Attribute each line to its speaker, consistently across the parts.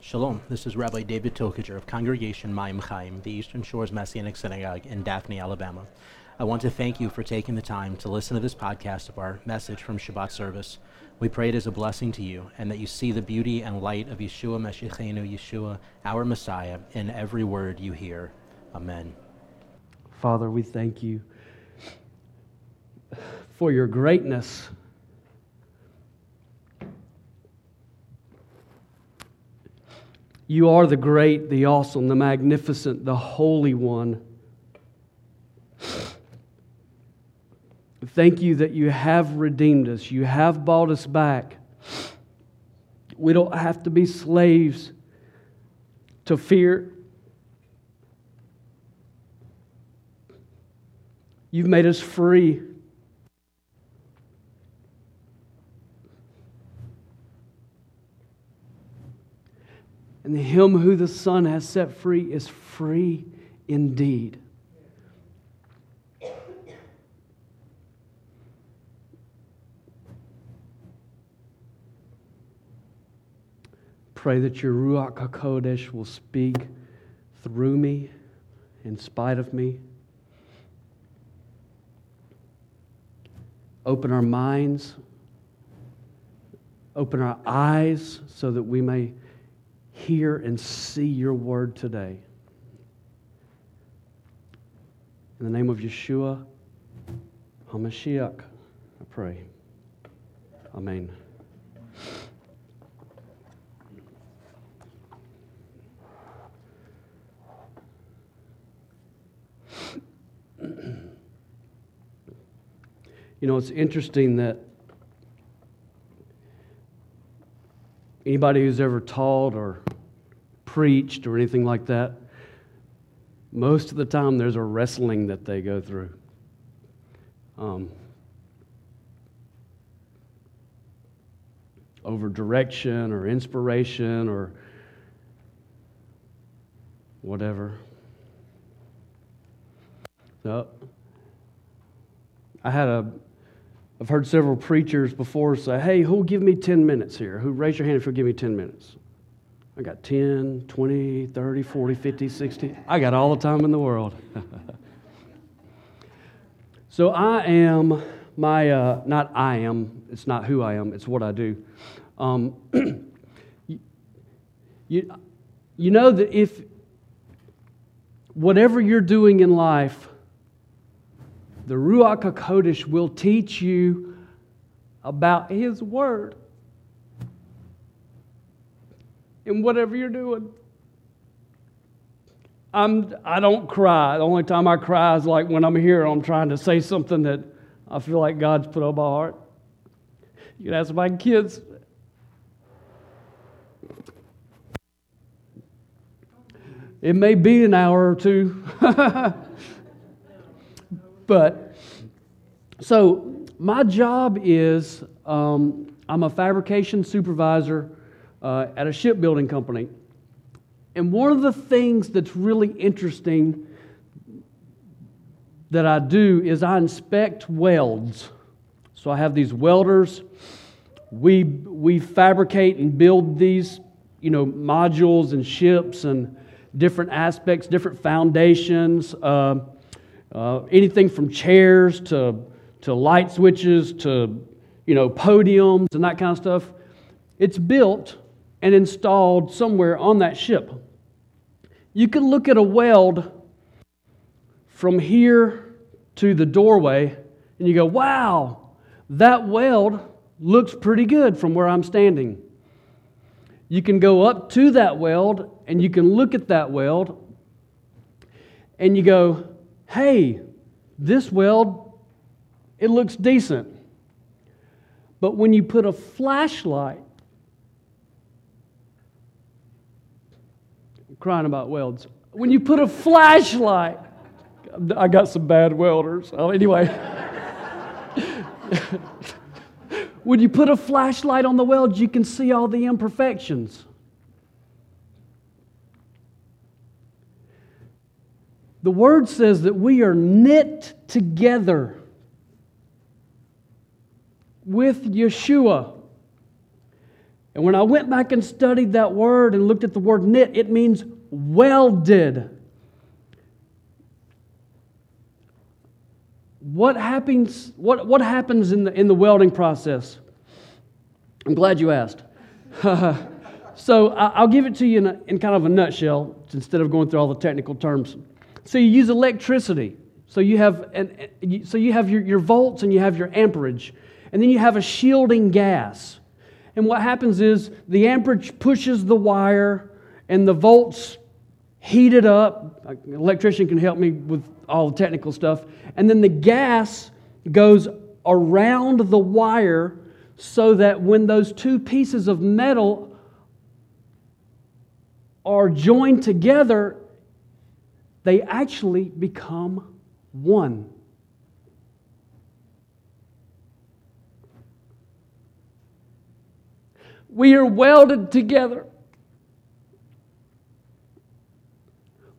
Speaker 1: Shalom, this is Rabbi David Tokager of Congregation Mayim Chaim, the Eastern Shores Messianic Synagogue in Daphne, Alabama. I want to thank you for taking the time to listen to this podcast of our message from Shabbat service. We pray it is a blessing to you and that you see the beauty and light of Yeshua Meshichenu, Yeshua, our Messiah, in every word you hear. Amen.
Speaker 2: Father, we thank you for your greatness. You are the great, the awesome, the magnificent, the holy one. Thank you that you have redeemed us. You have bought us back. We don't have to be slaves to fear. You've made us free. And him who the Son has set free is free indeed. Pray that your Ruach HaKodesh will speak through me, in spite of me. Open our minds, open our eyes so that we may hear and see your word today. In the name of Yeshua HaMashiach, I pray. Amen. You know, it's interesting that anybody who's ever taught or preached or anything like that, most of the time there's a wrestling that they go through. Um, over direction or inspiration or whatever. So, I had a I've heard several preachers before say, hey, who'll give me 10 minutes here? Who raise your hand if you'll give me 10 minutes? I got 10, 20, 30, 40, 50, 60. I got all the time in the world. so I am my, uh, not I am, it's not who I am, it's what I do. Um, you, you know that if whatever you're doing in life, the Ruach HaKodesh will teach you about His Word in whatever you're doing. I'm, I don't cry. The only time I cry is like when I'm here I'm trying to say something that I feel like God's put on my heart. You can ask my kids. It may be an hour or two. But so my job is um, I'm a fabrication supervisor uh, at a shipbuilding company. And one of the things that's really interesting that I do is I inspect welds. So I have these welders. We, we fabricate and build these, you know, modules and ships and different aspects, different foundations. Uh, uh, anything from chairs to, to light switches to you know, podiums and that kind of stuff. It's built and installed somewhere on that ship. You can look at a weld from here to the doorway and you go, wow, that weld looks pretty good from where I'm standing. You can go up to that weld and you can look at that weld and you go, hey, this weld, it looks decent. But when you put a flashlight, crying about welds. When you put a flashlight, I got some bad welders. Oh, anyway. when you put a flashlight on the weld, you can see all the imperfections. The word says that we are knit together with Yeshua. And when I went back and studied that word and looked at the word knit, it means welded. What happens, what, what happens in, the, in the welding process? I'm glad you asked. so I'll give it to you in, a, in kind of a nutshell instead of going through all the technical terms. So you use electricity. So you have, an, so you have your, your volts and you have your amperage. And then you have a shielding gas. And what happens is the amperage pushes the wire and the volts heat it up. An electrician can help me with all the technical stuff. And then the gas goes around the wire so that when those two pieces of metal are joined together, they actually become one. We are welded together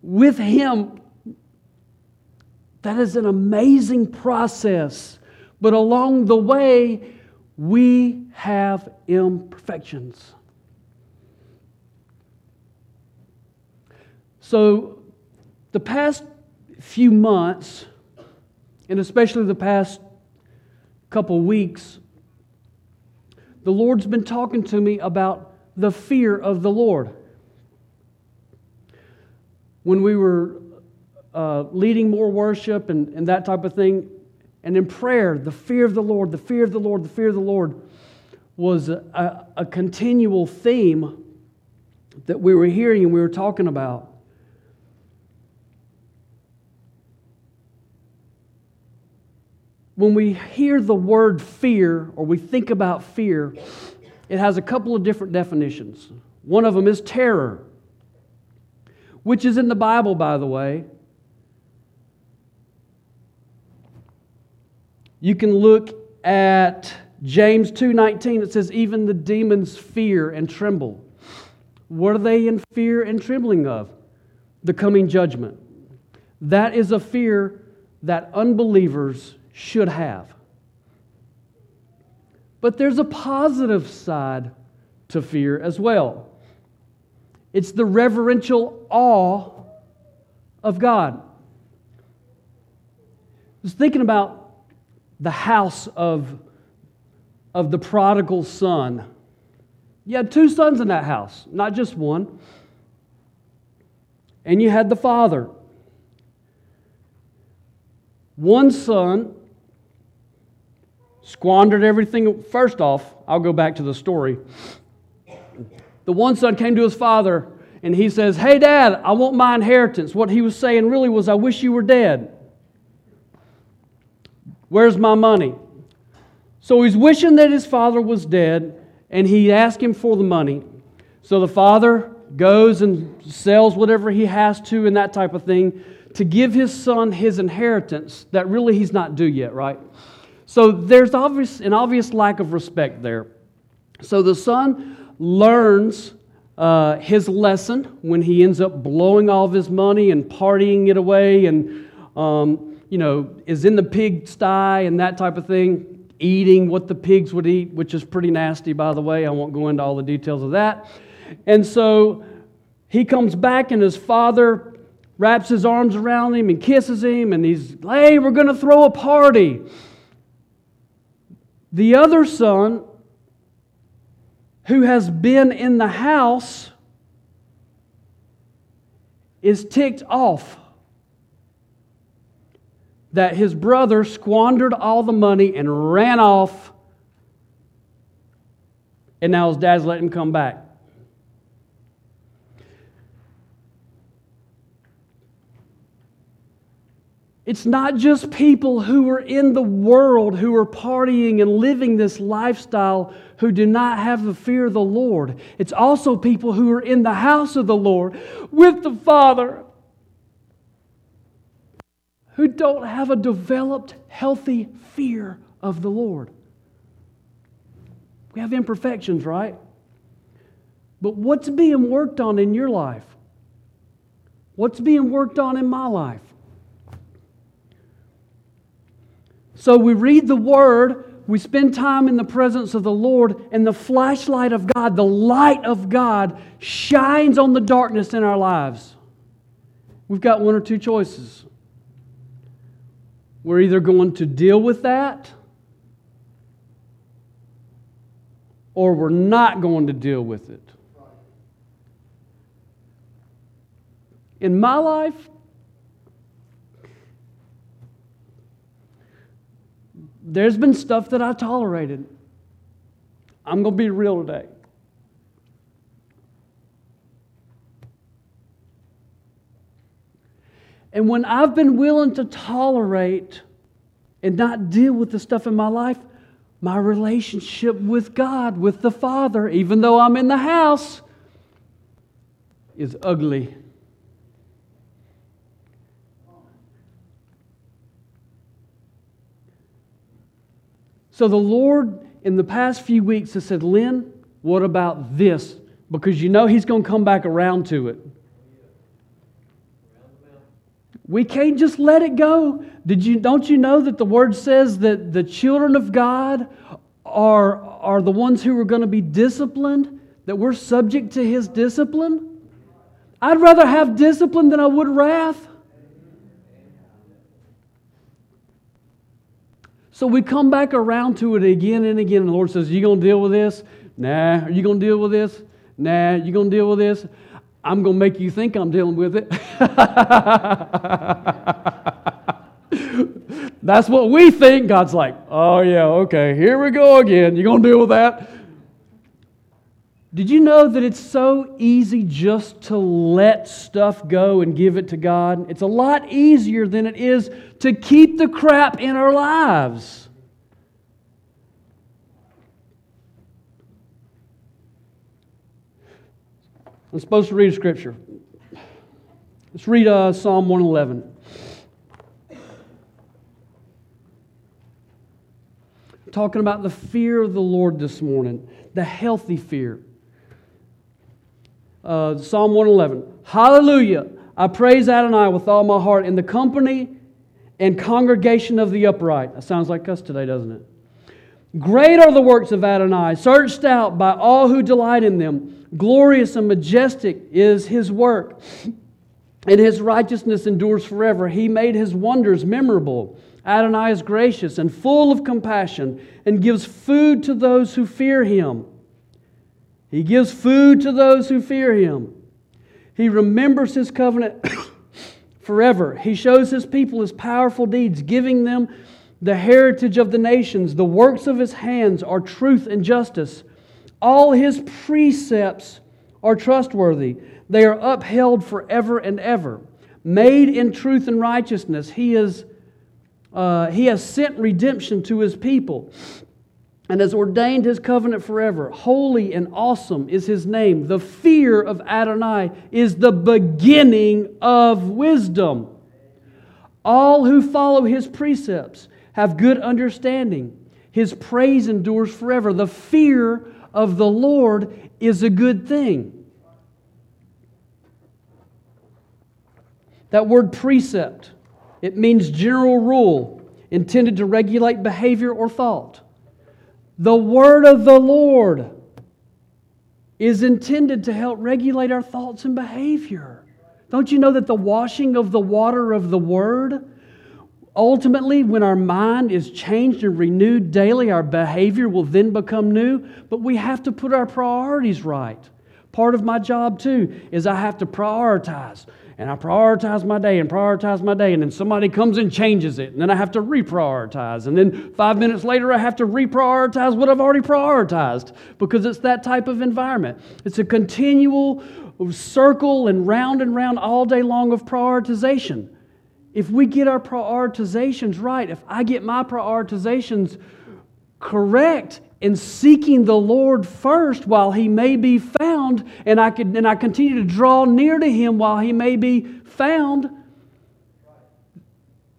Speaker 2: with Him. That is an amazing process. But along the way, we have imperfections. So, the past few months, and especially the past couple weeks, the Lord's been talking to me about the fear of the Lord. When we were uh, leading more worship and, and that type of thing, and in prayer, the fear of the Lord, the fear of the Lord, the fear of the Lord was a, a continual theme that we were hearing and we were talking about. When we hear the word fear or we think about fear, it has a couple of different definitions. One of them is terror, which is in the Bible, by the way. You can look at James 2:19 it says even the demons fear and tremble. What are they in fear and trembling of? The coming judgment. That is a fear that unbelievers should have. But there's a positive side to fear as well. It's the reverential awe of God. I was thinking about the house of, of the prodigal son. You had two sons in that house, not just one. And you had the father. One son squandered everything. First off, I'll go back to the story. The one son came to his father and he says, Hey, dad, I want my inheritance. What he was saying really was, I wish you were dead. Where's my money? So he's wishing that his father was dead and he asked him for the money. So the father goes and sells whatever he has to and that type of thing to give his son his inheritance that really he's not due yet, right? So there's obvious, an obvious lack of respect there. So the son learns uh, his lesson when he ends up blowing all of his money and partying it away and, um, you know, is in the pig sty and that type of thing, eating what the pigs would eat, which is pretty nasty, by the way. I won't go into all the details of that. And so he comes back, and his father wraps his arms around him and kisses him, and he's, hey, we're going to throw a party. The other son, who has been in the house, is ticked off that his brother squandered all the money and ran off, and now his dad's letting him come back. It's not just people who are in the world who are partying and living this lifestyle who do not have the fear of the Lord. It's also people who are in the house of the Lord with the Father who don't have a developed, healthy fear of the Lord. We have imperfections, right? But what's being worked on in your life? What's being worked on in my life? So we read the word, we spend time in the presence of the Lord, and the flashlight of God, the light of God, shines on the darkness in our lives. We've got one or two choices. We're either going to deal with that, or we're not going to deal with it. In my life, there's been stuff that I tolerated. I'm going to be real today. And when I've been willing to tolerate and not deal with the stuff in my life, my relationship with God, with the Father, even though I'm in the house, is ugly. So the Lord, in the past few weeks, has said, Lynn, what about this? Because you know He's going to come back around to it. We can't just let it go. Did you, don't you know that the Word says that the children of God are, are the ones who are going to be disciplined, that we're subject to His discipline? I'd rather have discipline than I would wrath. So we come back around to it again and again. The Lord says, You going to deal with this? Nah. Are you going to deal with this? Nah. You going to deal with this? I'm going to make you think I'm dealing with it. That's what we think. God's like, Oh, yeah, okay, here we go again. You going to deal with that? Did you know that it's so easy just to let stuff go and give it to God? It's a lot easier than it is to keep the crap in our lives. I'm supposed to read a scripture. Let's read uh, Psalm 111. Talking about the fear of the Lord this morning, the healthy fear uh, Psalm 111. Hallelujah. I praise Adonai with all my heart in the company and congregation of the upright. That sounds like us today, doesn't it? Great are the works of Adonai, searched out by all who delight in them. Glorious and majestic is his work, and his righteousness endures forever. He made his wonders memorable. Adonai is gracious and full of compassion and gives food to those who fear him. He gives food to those who fear him. He remembers his covenant forever. He shows his people his powerful deeds, giving them the heritage of the nations. The works of his hands are truth and justice. All his precepts are trustworthy. They are upheld forever and ever. Made in truth and righteousness, he, is, uh, he has sent redemption to his people and has ordained his covenant forever. Holy and awesome is his name. The fear of Adonai is the beginning of wisdom. All who follow his precepts have good understanding. His praise endures forever. The fear of the Lord is a good thing. That word precept, it means general rule intended to regulate behavior or thought. The word of the Lord is intended to help regulate our thoughts and behavior. Don't you know that the washing of the water of the word, ultimately, when our mind is changed and renewed daily, our behavior will then become new, but we have to put our priorities right. Part of my job, too, is I have to prioritize and I prioritize my day and prioritize my day, and then somebody comes and changes it, and then I have to reprioritize. And then five minutes later, I have to reprioritize what I've already prioritized because it's that type of environment. It's a continual circle and round and round all day long of prioritization. If we get our prioritizations right, if I get my prioritizations correct, in seeking the Lord first while he may be found, and I, could, and I continue to draw near to him while he may be found,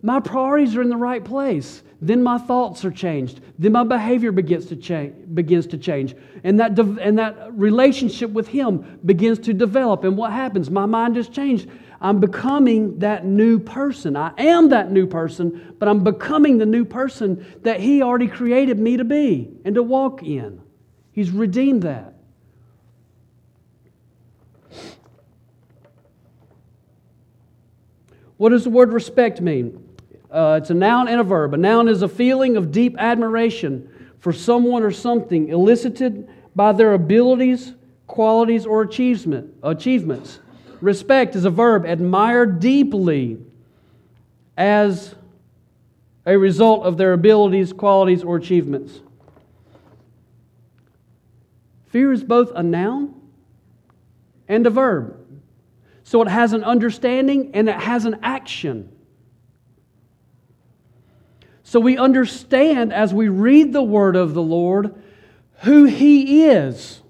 Speaker 2: my priorities are in the right place. Then my thoughts are changed. Then my behavior begins to change. Begins to change, and that de- and that relationship with Him begins to develop. And what happens? My mind is changed. I'm becoming that new person. I am that new person, but I'm becoming the new person that He already created me to be and to walk in. He's redeemed that. What does the word respect mean? Uh, it's a noun and a verb. A noun is a feeling of deep admiration for someone or something elicited by their abilities, qualities, or achievement, achievements. Respect is a verb. Admire deeply as a result of their abilities, qualities, or achievements. Fear is both a noun and a verb. So it has an understanding and it has an action. So we understand as we read the word of the Lord who He is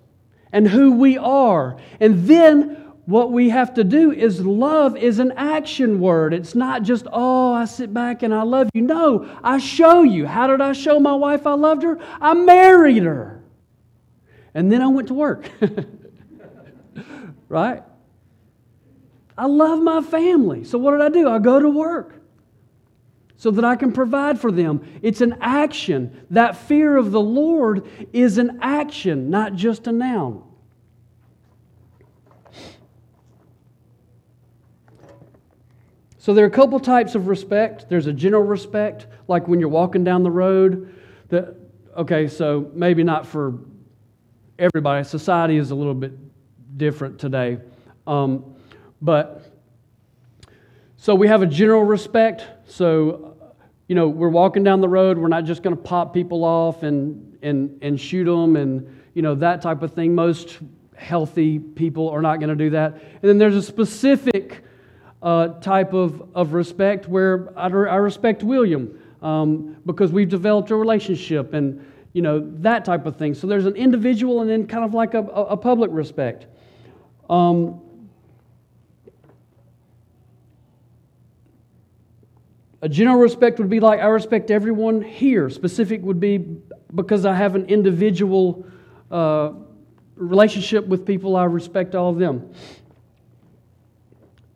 Speaker 2: and who we are. And then what we have to do is love is an action word. It's not just, oh, I sit back and I love you. No, I show you. How did I show my wife I loved her? I married her. And then I went to work. right? I love my family. So what did I do? I go to work so that I can provide for them. It's an action. That fear of the Lord is an action, not just a noun. So there are a couple types of respect. There's a general respect, like when you're walking down the road. That okay, so maybe not for everybody. Society is a little bit different today, um, but so we have a general respect. So you know, we're walking down the road. We're not just going to pop people off and, and, and shoot them and, you know, that type of thing. Most healthy people are not going to do that. And then there's a specific uh, type of, of respect where I, I respect William um, because we've developed a relationship and, you know, that type of thing. So there's an individual and then kind of like a, a public respect. Um, A general respect would be like I respect everyone here. Specific would be because I have an individual uh, relationship with people, I respect all of them.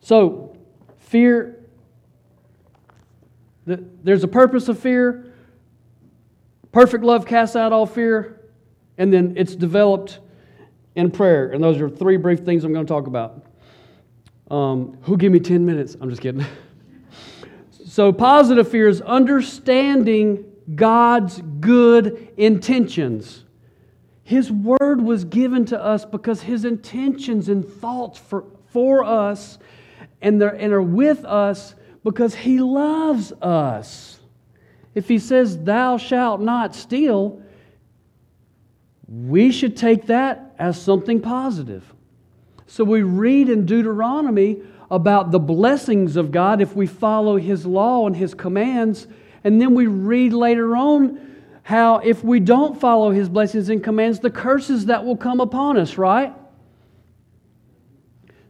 Speaker 2: So, fear, there's a purpose of fear. Perfect love casts out all fear. And then it's developed in prayer. And those are three brief things I'm going to talk about. Um, who give me 10 minutes? I'm just kidding. So, positive fear is understanding God's good intentions. His word was given to us because His intentions and thoughts for, for us and, and are with us because He loves us. If He says, Thou shalt not steal, we should take that as something positive. So we read in Deuteronomy about the blessings of God if we follow His law and His commands. And then we read later on how if we don't follow His blessings and commands, the curses that will come upon us, right?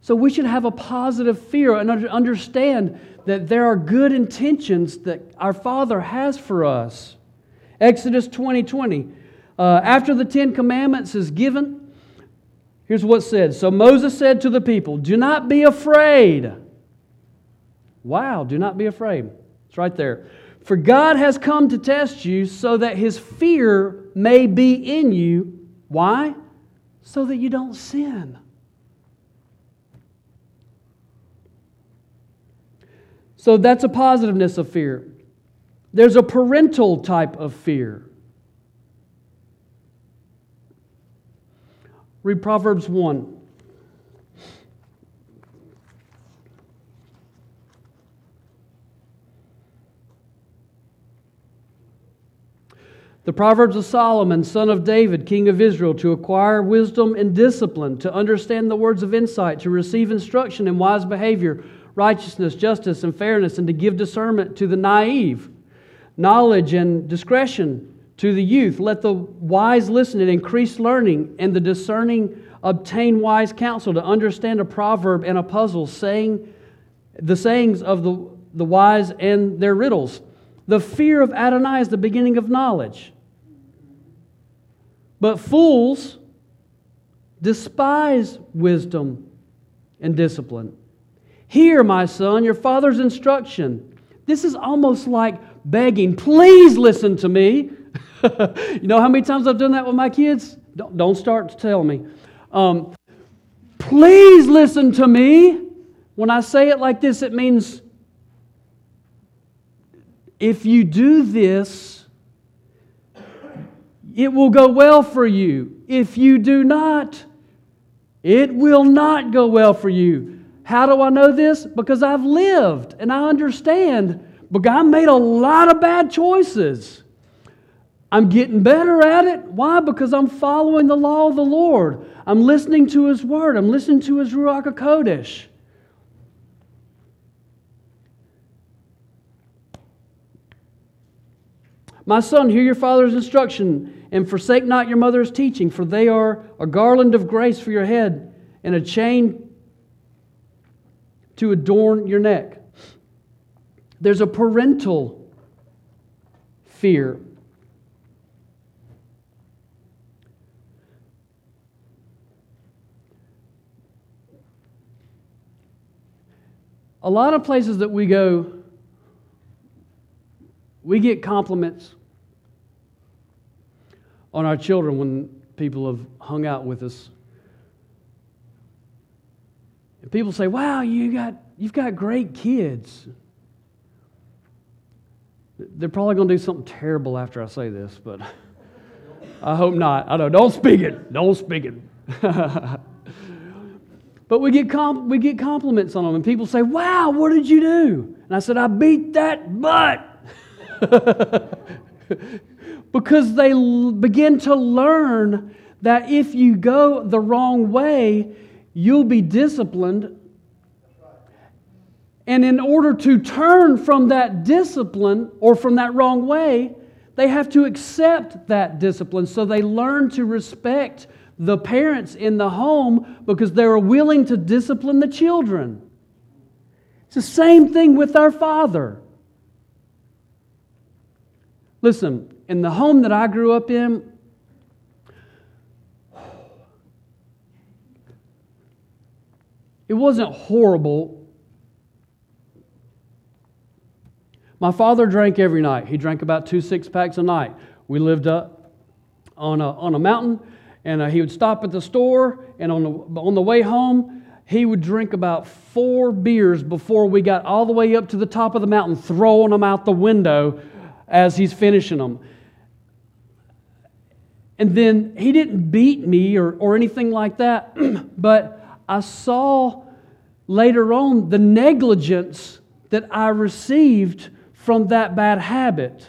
Speaker 2: So we should have a positive fear and understand that there are good intentions that our Father has for us. Exodus 20 20. Uh, after the Ten Commandments is given, Here's what said. So Moses said to the people, Do not be afraid. Wow, do not be afraid. It's right there. For God has come to test you so that his fear may be in you. Why? So that you don't sin. So that's a positiveness of fear. There's a parental type of fear. Read Proverbs 1. The Proverbs of Solomon, son of David, king of Israel, to acquire wisdom and discipline, to understand the words of insight, to receive instruction in wise behavior, righteousness, justice, and fairness, and to give discernment to the naive, knowledge and discretion to the youth, let the wise listen and increase learning, and the discerning obtain wise counsel to understand a proverb and a puzzle, saying the sayings of the, the wise and their riddles. The fear of Adonai is the beginning of knowledge. But fools despise wisdom and discipline. Hear, my son, your father's instruction. This is almost like begging, please listen to me. you know how many times I've done that with my kids? Don't, don't start to tell me. Um, please listen to me. When I say it like this, it means if you do this, it will go well for you. If you do not, it will not go well for you. How do I know this? Because I've lived and I understand. But I made a lot of bad choices. I'm getting better at it. Why? Because I'm following the law of the Lord. I'm listening to His Word. I'm listening to His Ruach HaKodesh. My son, hear your father's instruction and forsake not your mother's teaching, for they are a garland of grace for your head and a chain to adorn your neck. There's a parental fear. A lot of places that we go, we get compliments on our children when people have hung out with us. And people say, "Wow, you got you've got great kids." They're probably going to do something terrible after I say this, but I hope not. I know. Don't speak it. Don't speak it. but we get comp- we get compliments on them, and people say, "Wow, what did you do?" And I said, "I beat that butt." because they begin to learn that if you go the wrong way, you'll be disciplined. And in order to turn from that discipline or from that wrong way, they have to accept that discipline. So they learn to respect the parents in the home because they're willing to discipline the children. It's the same thing with our Father. Listen, in the home that I grew up in, it wasn't horrible. My father drank every night. He drank about two six packs a night. We lived up on a, on a mountain, and uh, he would stop at the store, and on the, on the way home, he would drink about four beers before we got all the way up to the top of the mountain, throwing them out the window as he's finishing them. And then he didn't beat me or, or anything like that, but I saw later on the negligence that I received from that bad habit.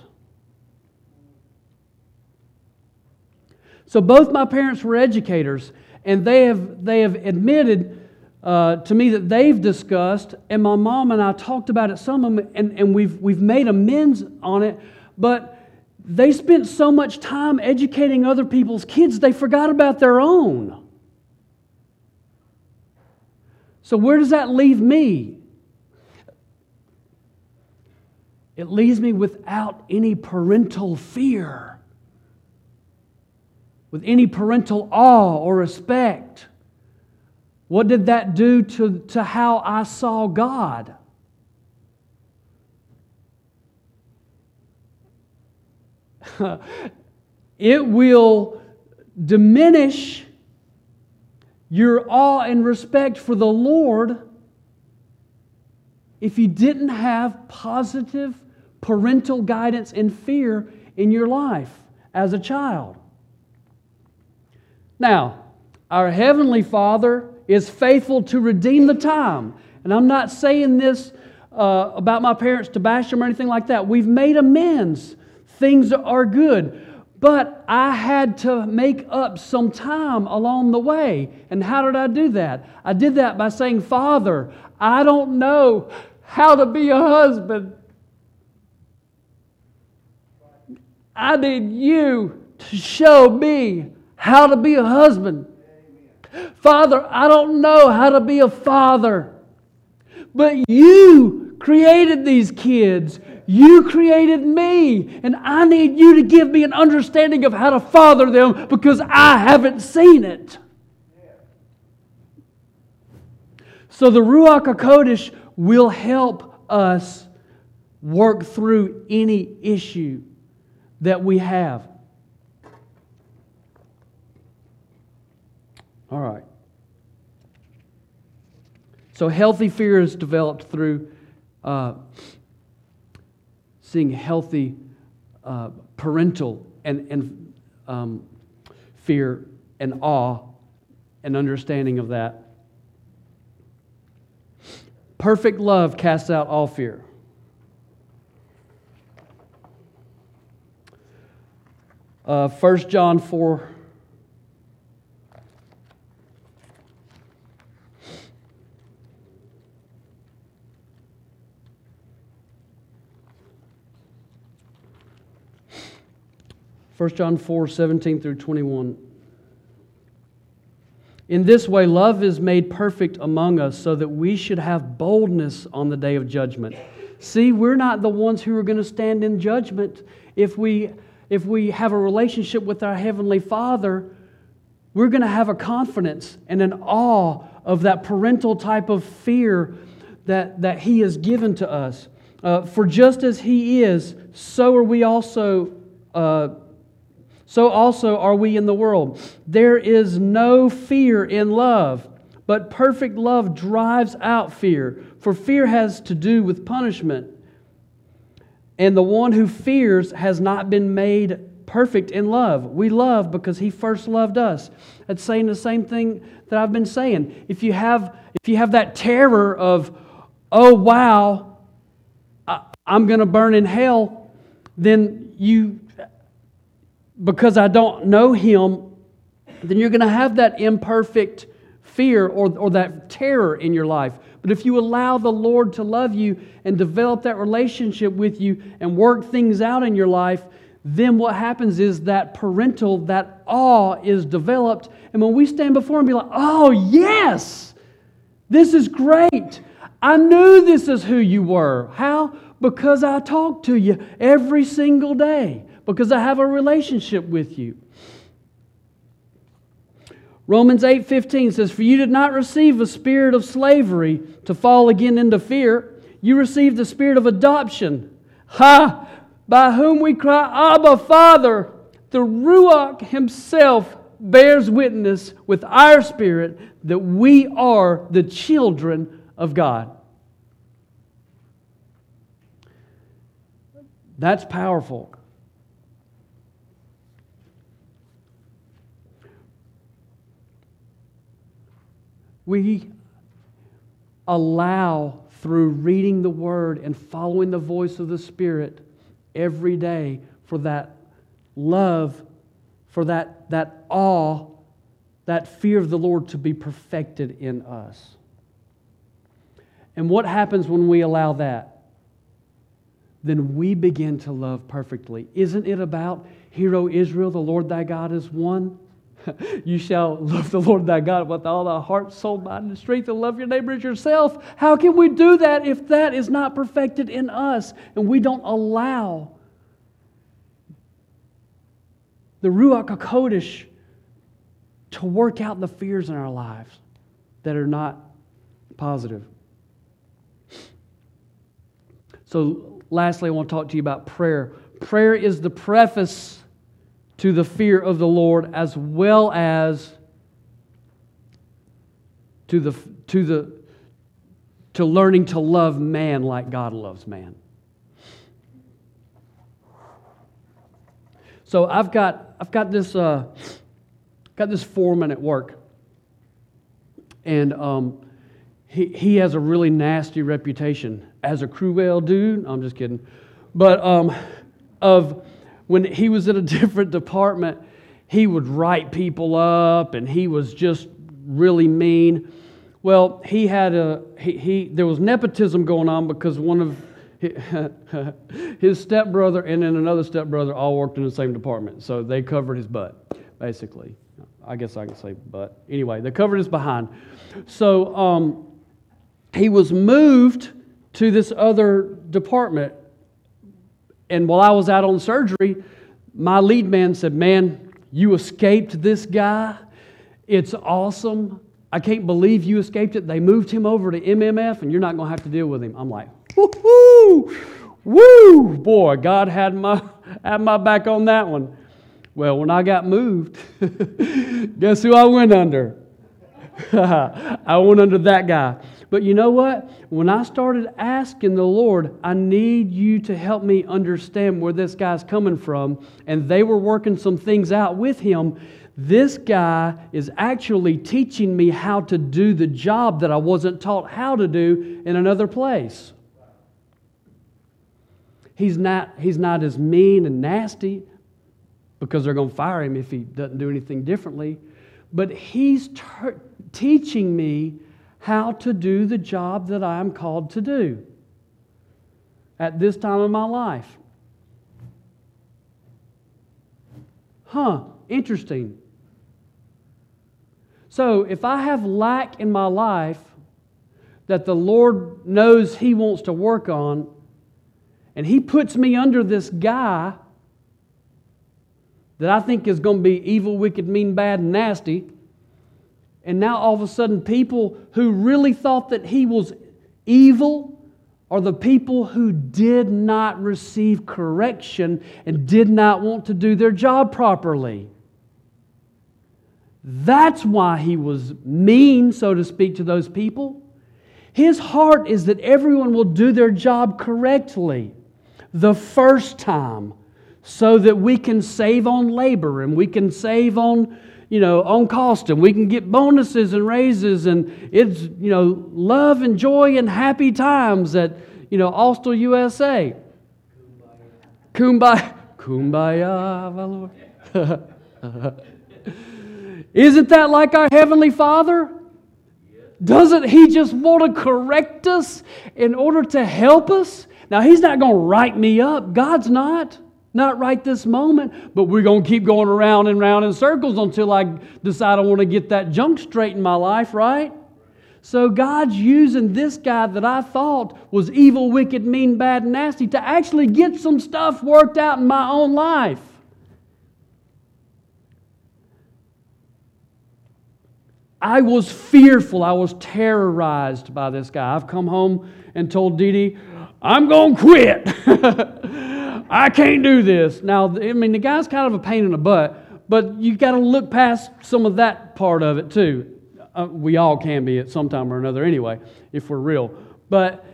Speaker 2: So both my parents were educators, and they have, they have admitted uh, to me that they've discussed, and my mom and I talked about it some of them, and, and we've, we've made amends on it, but they spent so much time educating other people's kids, they forgot about their own. So, where does that leave me? It leaves me without any parental fear, with any parental awe or respect. What did that do to, to how I saw God? it will diminish your awe and respect for the Lord if you didn't have positive parental guidance and fear in your life as a child. Now, our Heavenly Father is faithful to redeem the time. And I'm not saying this uh, about my parents to bash them or anything like that. We've made amends Things are good. But I had to make up some time along the way. And how did I do that? I did that by saying, Father, I don't know how to be a husband. I need you to show me how to be a husband. Father, I don't know how to be a father, But you created these kids. You created me. And I need you to give me an understanding of how to father them because I haven't seen it. So the Ruach HaKodesh will help us work through any issue that we have. All right. So healthy fear is developed through uh, seeing healthy uh, parental and, and um, fear and awe and understanding of that. Perfect love casts out all fear. Uh, 1 John 4 1 John 4 17 through 21. In this way, love is made perfect among us so that we should have boldness on the day of judgment. See, we're not the ones who are going to stand in judgment. If we, if we have a relationship with our Heavenly Father, we're going to have a confidence and an awe of that parental type of fear that, that He has given to us. Uh, for just as He is, so are we also. Uh, so also are we in the world. There is no fear in love, but perfect love drives out fear, for fear has to do with punishment. And the one who fears has not been made perfect in love. We love because he first loved us. That's saying the same thing that I've been saying. If you have, if you have that terror of, oh, wow, I, I'm going to burn in hell, then you because I don't know Him, then you're going to have that imperfect fear or, or that terror in your life. But if you allow the Lord to love you and develop that relationship with you and work things out in your life, then what happens is that parental, that awe is developed. And when we stand before Him, be like, oh, yes, this is great. I knew this is who you were. How? Because I talk to you every single day because I have a relationship with you. Romans 8:15 says, "For you did not receive a spirit of slavery to fall again into fear. You received the spirit of adoption, ha, by whom we cry, Abba, Father." The Ruach himself bears witness with our spirit that we are the children of God. That's powerful. We allow through reading the Word and following the voice of the Spirit every day for that love, for that, that awe, that fear of the Lord to be perfected in us. And what happens when we allow that? Then we begin to love perfectly. Isn't it about, Hero Israel, the Lord thy God is one? you shall love the Lord thy God with all thy heart, soul, mind, and strength, and love your neighbor as yourself. How can we do that if that is not perfected in us and we don't allow the Ruach HaKodesh to work out the fears in our lives that are not positive? So, lastly, I want to talk to you about prayer. Prayer is the preface to the fear of the Lord as well as to the to the to learning to love man like God loves man. So I've got I've got this uh, got this foreman at work, and um, he he has a really nasty reputation as a cruel dude. I'm just kidding, but um, of when he was in a different department, he would write people up and he was just really mean. Well, he had a he, he there was nepotism going on because one of his stepbrother and then another stepbrother all worked in the same department, so they covered his butt, basically. I guess I can say butt. Anyway, they covered his behind. So um, he was moved to this other department. And while I was out on surgery, my lead man said, Man, you escaped this guy. It's awesome. I can't believe you escaped it. They moved him over to MMF, and you're not going to have to deal with him. I'm like, woo woo, boy, God had my, had my back on that one. Well, when I got moved, guess who I went under? I went under that guy. But you know what? When I started asking the Lord, I need you to help me understand where this guy's coming from, and they were working some things out with him. This guy is actually teaching me how to do the job that I wasn't taught how to do in another place. He's not, he's not as mean and nasty because they're going to fire him if he doesn't do anything differently. But he's ter- teaching me how to do the job that I'm called to do at this time of my life. Huh, interesting. So if I have lack in my life that the Lord knows He wants to work on, and he puts me under this guy that I think is going to be evil, wicked, mean, bad, and nasty. And now all of a sudden, people who really thought that he was evil are the people who did not receive correction and did not want to do their job properly. That's why he was mean, so to speak, to those people. His heart is that everyone will do their job correctly the first time so that we can save on labor and we can save on you know on cost and we can get bonuses and raises and it's you know love and joy and happy times at you know Austal USA. Kumbaya. Kumbaya, Kumbaya Isn't that like our Heavenly Father? Doesn't He just want to correct us in order to help us? Now, He's not going to write me up. God's not. Not right this moment, but we're going to keep going around and round in circles until I decide I want to get that junk straight in my life, right? So God's using this guy that I thought was evil, wicked, mean, bad, nasty to actually get some stuff worked out in my own life. I was fearful. I was terrorized by this guy. I've come home and told Dee Dee, I'm going to quit. I can't do this. Now, I mean, the guy's kind of a pain in the butt, but you got to look past some of that part of it too. Uh, we all can be at some time or another anyway, if we're real. But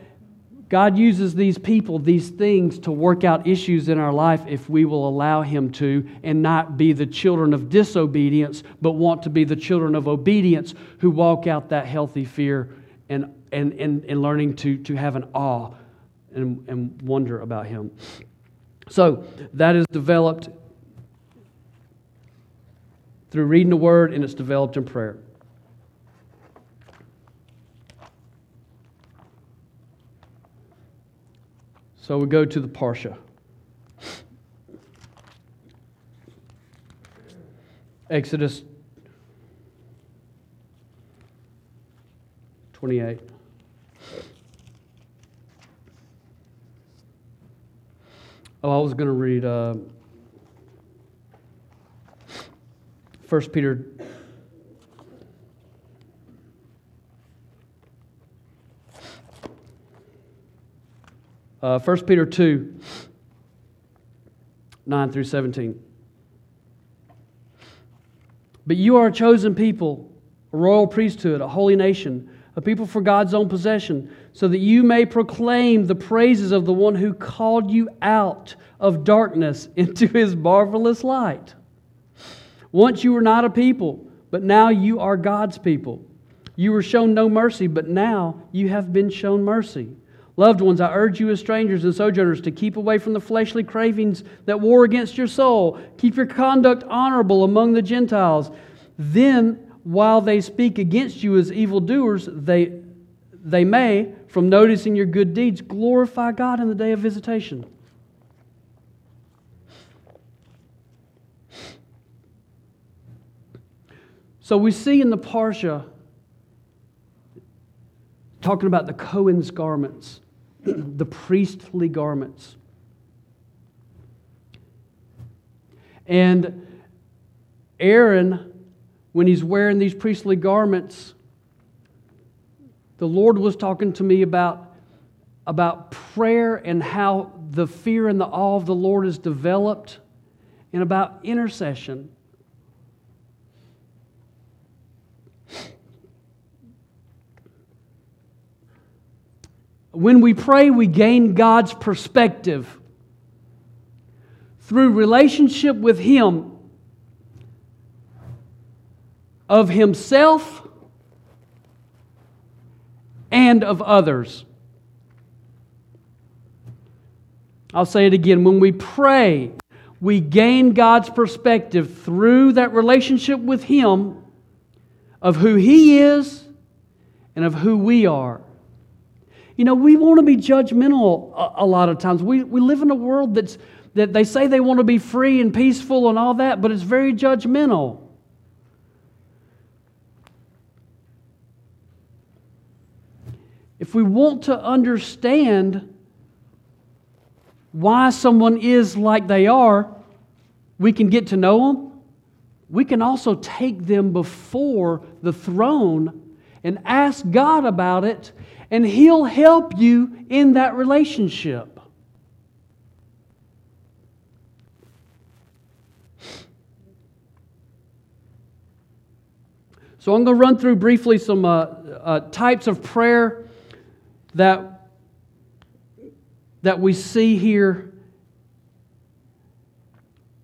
Speaker 2: God uses these people, these things, to work out issues in our life if we will allow Him to and not be the children of disobedience, but want to be the children of obedience who walk out that healthy fear and, and, and, and learning to, to have an awe and, and wonder about Him. So that is developed through reading the Word, and it's developed in prayer. So we go to the Parsha. Exodus 28. Oh, I was going to read uh, 1 Peter. Uh, 1 Peter 2, 9 through 17. But you are a chosen people, a royal priesthood, a holy nation, a people for God's own possession so that you may proclaim the praises of the one who called you out of darkness into his marvelous light. Once you were not a people, but now you are God's people. You were shown no mercy, but now you have been shown mercy. Loved ones, I urge you as strangers and sojourners to keep away from the fleshly cravings that war against your soul. Keep your conduct honorable among the Gentiles. Then, while they speak against you as evildoers, they they may, from noticing your good deeds, glorify God in the day of visitation. So we see in the Parsha talking about the Cohen's garments, the priestly garments. And Aaron, when he's wearing these priestly garments, the Lord was talking to me about, about prayer and how the fear and the awe of the Lord is developed, and about intercession. When we pray, we gain God's perspective. Through relationship with Him, of Himself and of others. I'll say it again. When we pray, we gain God's perspective through that relationship with Him of who He is and of who we are. You know, we want to be judgmental a, a, lot of times. We, we live in a world that's, that they say they want to be free and peaceful and all that, but it's very judgmental. If we want to understand why someone is like they are, we can get to know them. We can also take them before the throne and ask God about it and He'll help you in that relationship. So I'm going to run through briefly some uh, uh, types of prayer that, that we see here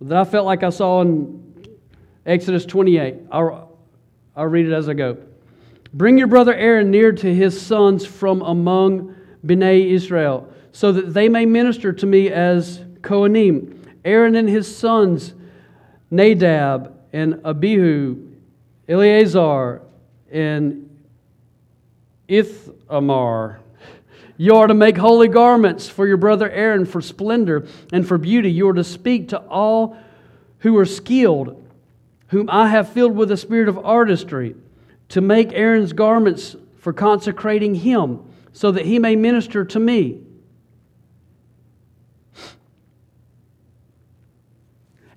Speaker 2: that I felt like I saw in Exodus 28. I'll, I'll read it as I go. Bring your brother Aaron near to his sons from among Bnei Israel, so that they may minister to me as Kohanim. Aaron and his sons, Nadab and Abihu, Eleazar and Ithamar. You are to make holy garments for your brother Aaron for splendor and for beauty. You are to speak to all who are skilled, whom I have filled with a spirit of artistry to make Aaron's garments for consecrating him, so that he may minister to me.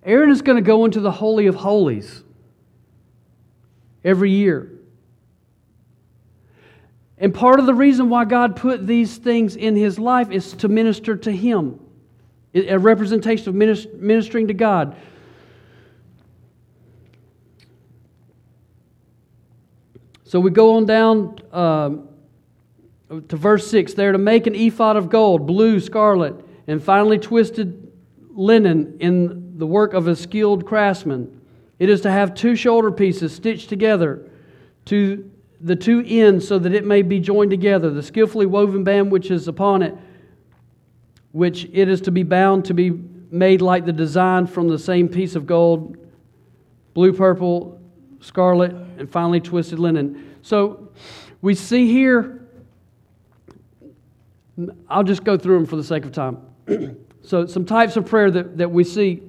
Speaker 2: Aaron is going to go into the Holy of Holies every year. And part of the reason why God put these things in his life is to minister to him, a representation of ministering to God. So we go on down um, to verse 6 there to make an ephod of gold, blue, scarlet, and finely twisted linen in the work of a skilled craftsman. It is to have two shoulder pieces stitched together to the two ends so that it may be joined together. The skillfully woven band which is upon it, which it is to be bound to be made like the design from the same piece of gold, blue, purple, scarlet, and finely twisted linen. So we see here, I'll just go through them for the sake of time. so, some types of prayer that, that we see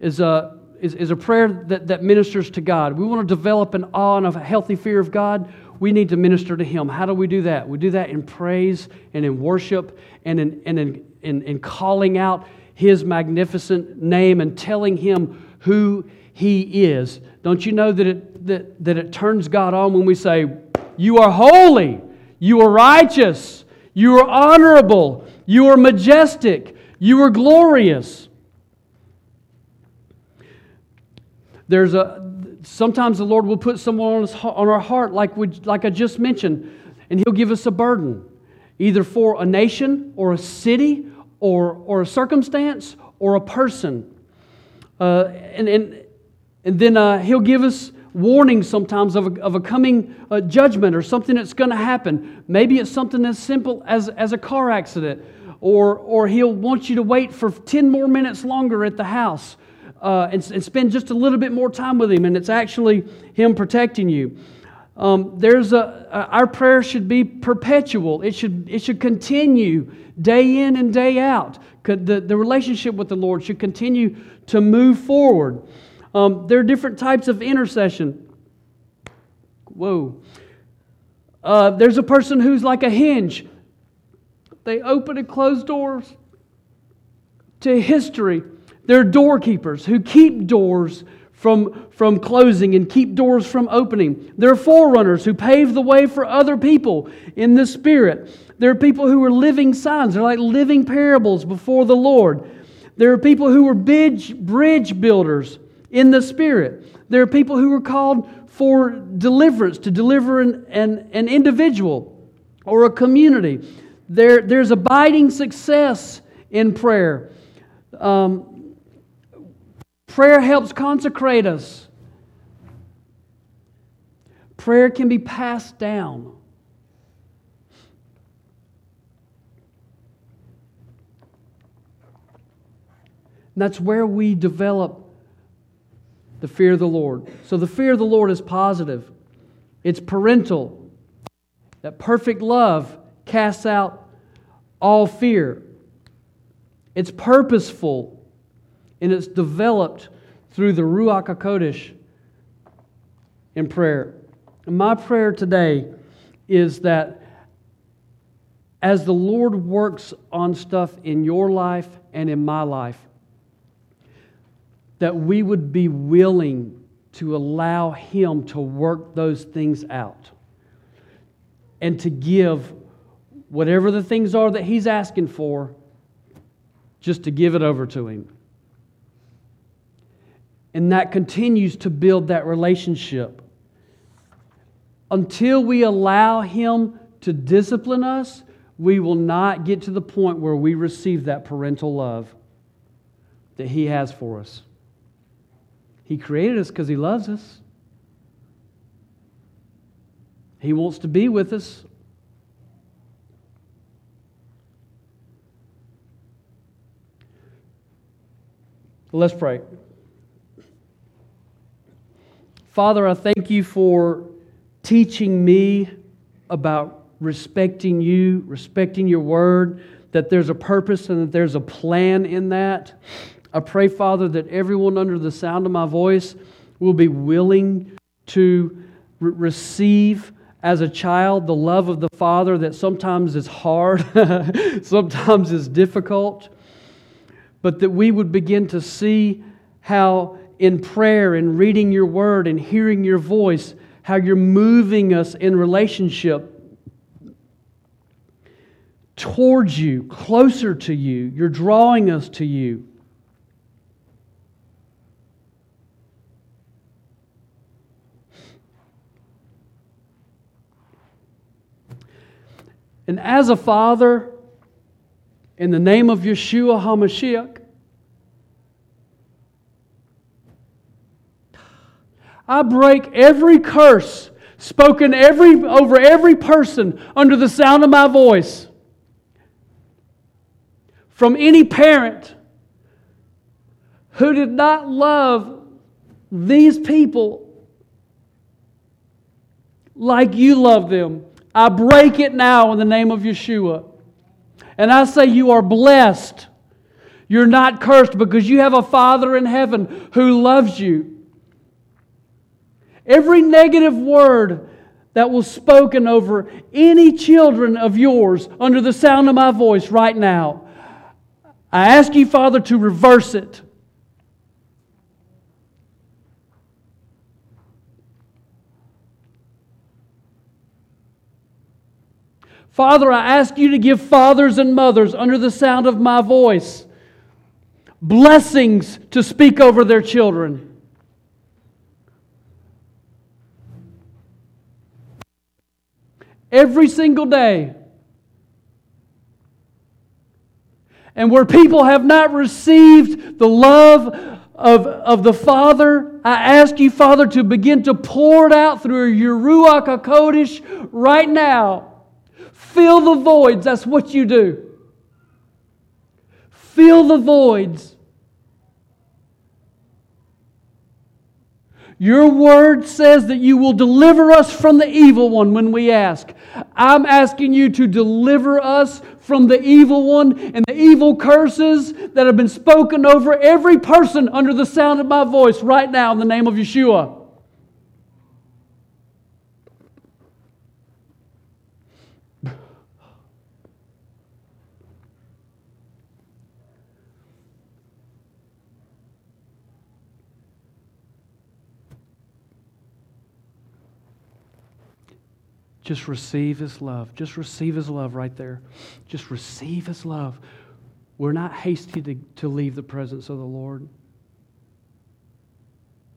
Speaker 2: is a, is, is a prayer that, that ministers to God. We want to develop an awe and a healthy fear of God. We need to minister to Him. How do we do that? We do that in praise and in worship and in, and in, in, in calling out His magnificent name and telling Him who He is. Don't you know that it, that, that it turns God on when we say, You are holy, you are righteous, you are honorable, you are majestic, you are glorious? There's a sometimes the Lord will put someone on, his, on our heart, like, we, like I just mentioned, and He'll give us a burden, either for a nation or a city or, or a circumstance or a person. Uh, and, and and then uh, he'll give us warnings sometimes of a, of a coming uh, judgment or something that's going to happen. Maybe it's something as simple as, as a car accident, or, or he'll want you to wait for 10 more minutes longer at the house uh, and, and spend just a little bit more time with him, and it's actually him protecting you. Um, there's a, our prayer should be perpetual. It should, it should continue day in and day out. The, the relationship with the Lord should continue to move forward. Um, there are different types of intercession. Whoa. Uh, there's a person who's like a hinge. They open and close doors to history. There are doorkeepers who keep doors from, from closing and keep doors from opening. There are forerunners who pave the way for other people in the Spirit. There are people who are living signs. They're like living parables before the Lord. There are people who are bridge, bridge builders in the Spirit. There are people who are called for deliverance, to deliver an, an, an individual or a community. There, there's abiding success in prayer. Um, prayer helps consecrate us. Prayer can be passed down. And that's where we develop the fear of the Lord. So the fear of the Lord is positive, it's parental. That perfect love casts out all fear. It's purposeful and it's developed through the Ruach HaKodesh in prayer. My prayer today is that as the Lord works on stuff in your life and in my life, that we would be willing to allow Him to work those things out and to give whatever the things are that He's asking for, just to give it over to Him. And that continues to build that relationship. Until we allow Him to discipline us, we will not get to the point where we receive that parental love that He has for us. He created us because He loves us. He wants to be with us. Let's pray. Father, I thank you for teaching me about respecting you, respecting your word, that there's a purpose and that there's a plan in that. I pray, Father, that everyone under the sound of my voice will be willing to re- receive as a child the love of the Father that sometimes is hard, sometimes is difficult, but that we would begin to see how in prayer and reading your word and hearing your voice, how you're moving us in relationship towards you, closer to you. You're drawing us to you. And as a father, in the name of Yeshua HaMashiach, I break every curse spoken every, over every person under the sound of my voice from any parent who did not love these people like you love them. I break it now in the name of Yeshua. And I say, You are blessed. You're not cursed because you have a Father in heaven who loves you. Every negative word that was spoken over any children of yours under the sound of my voice right now, I ask you, Father, to reverse it. Father, I ask you to give fathers and mothers under the sound of my voice blessings to speak over their children. Every single day. And where people have not received the love of, of the Father, I ask you, Father, to begin to pour it out through your Ruach HaKodesh right now. Fill the voids. That's what you do. Fill the voids. Your word says that you will deliver us from the evil one when we ask. I'm asking you to deliver us from the evil one and the evil curses that have been spoken over every person under the sound of my voice right now in the name of Yeshua. Just receive His love. Just receive His love right there. Just receive His love. We're not hasty to, to leave the presence of the Lord.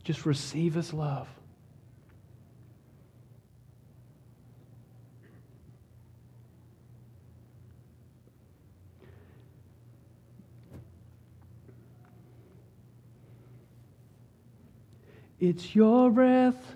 Speaker 2: Just receive His love. It's your breath.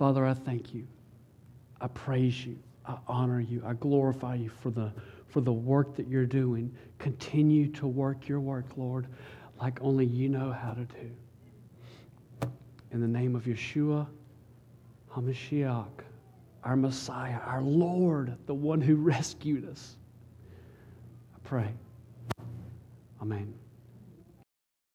Speaker 2: Father, I thank you. I praise you. I honor you. I glorify you for the, for the work that you're doing. Continue to work your work, Lord, like only you know how to do. In the name of Yeshua HaMashiach, our Messiah, our Lord, the one who rescued us, I pray. Amen.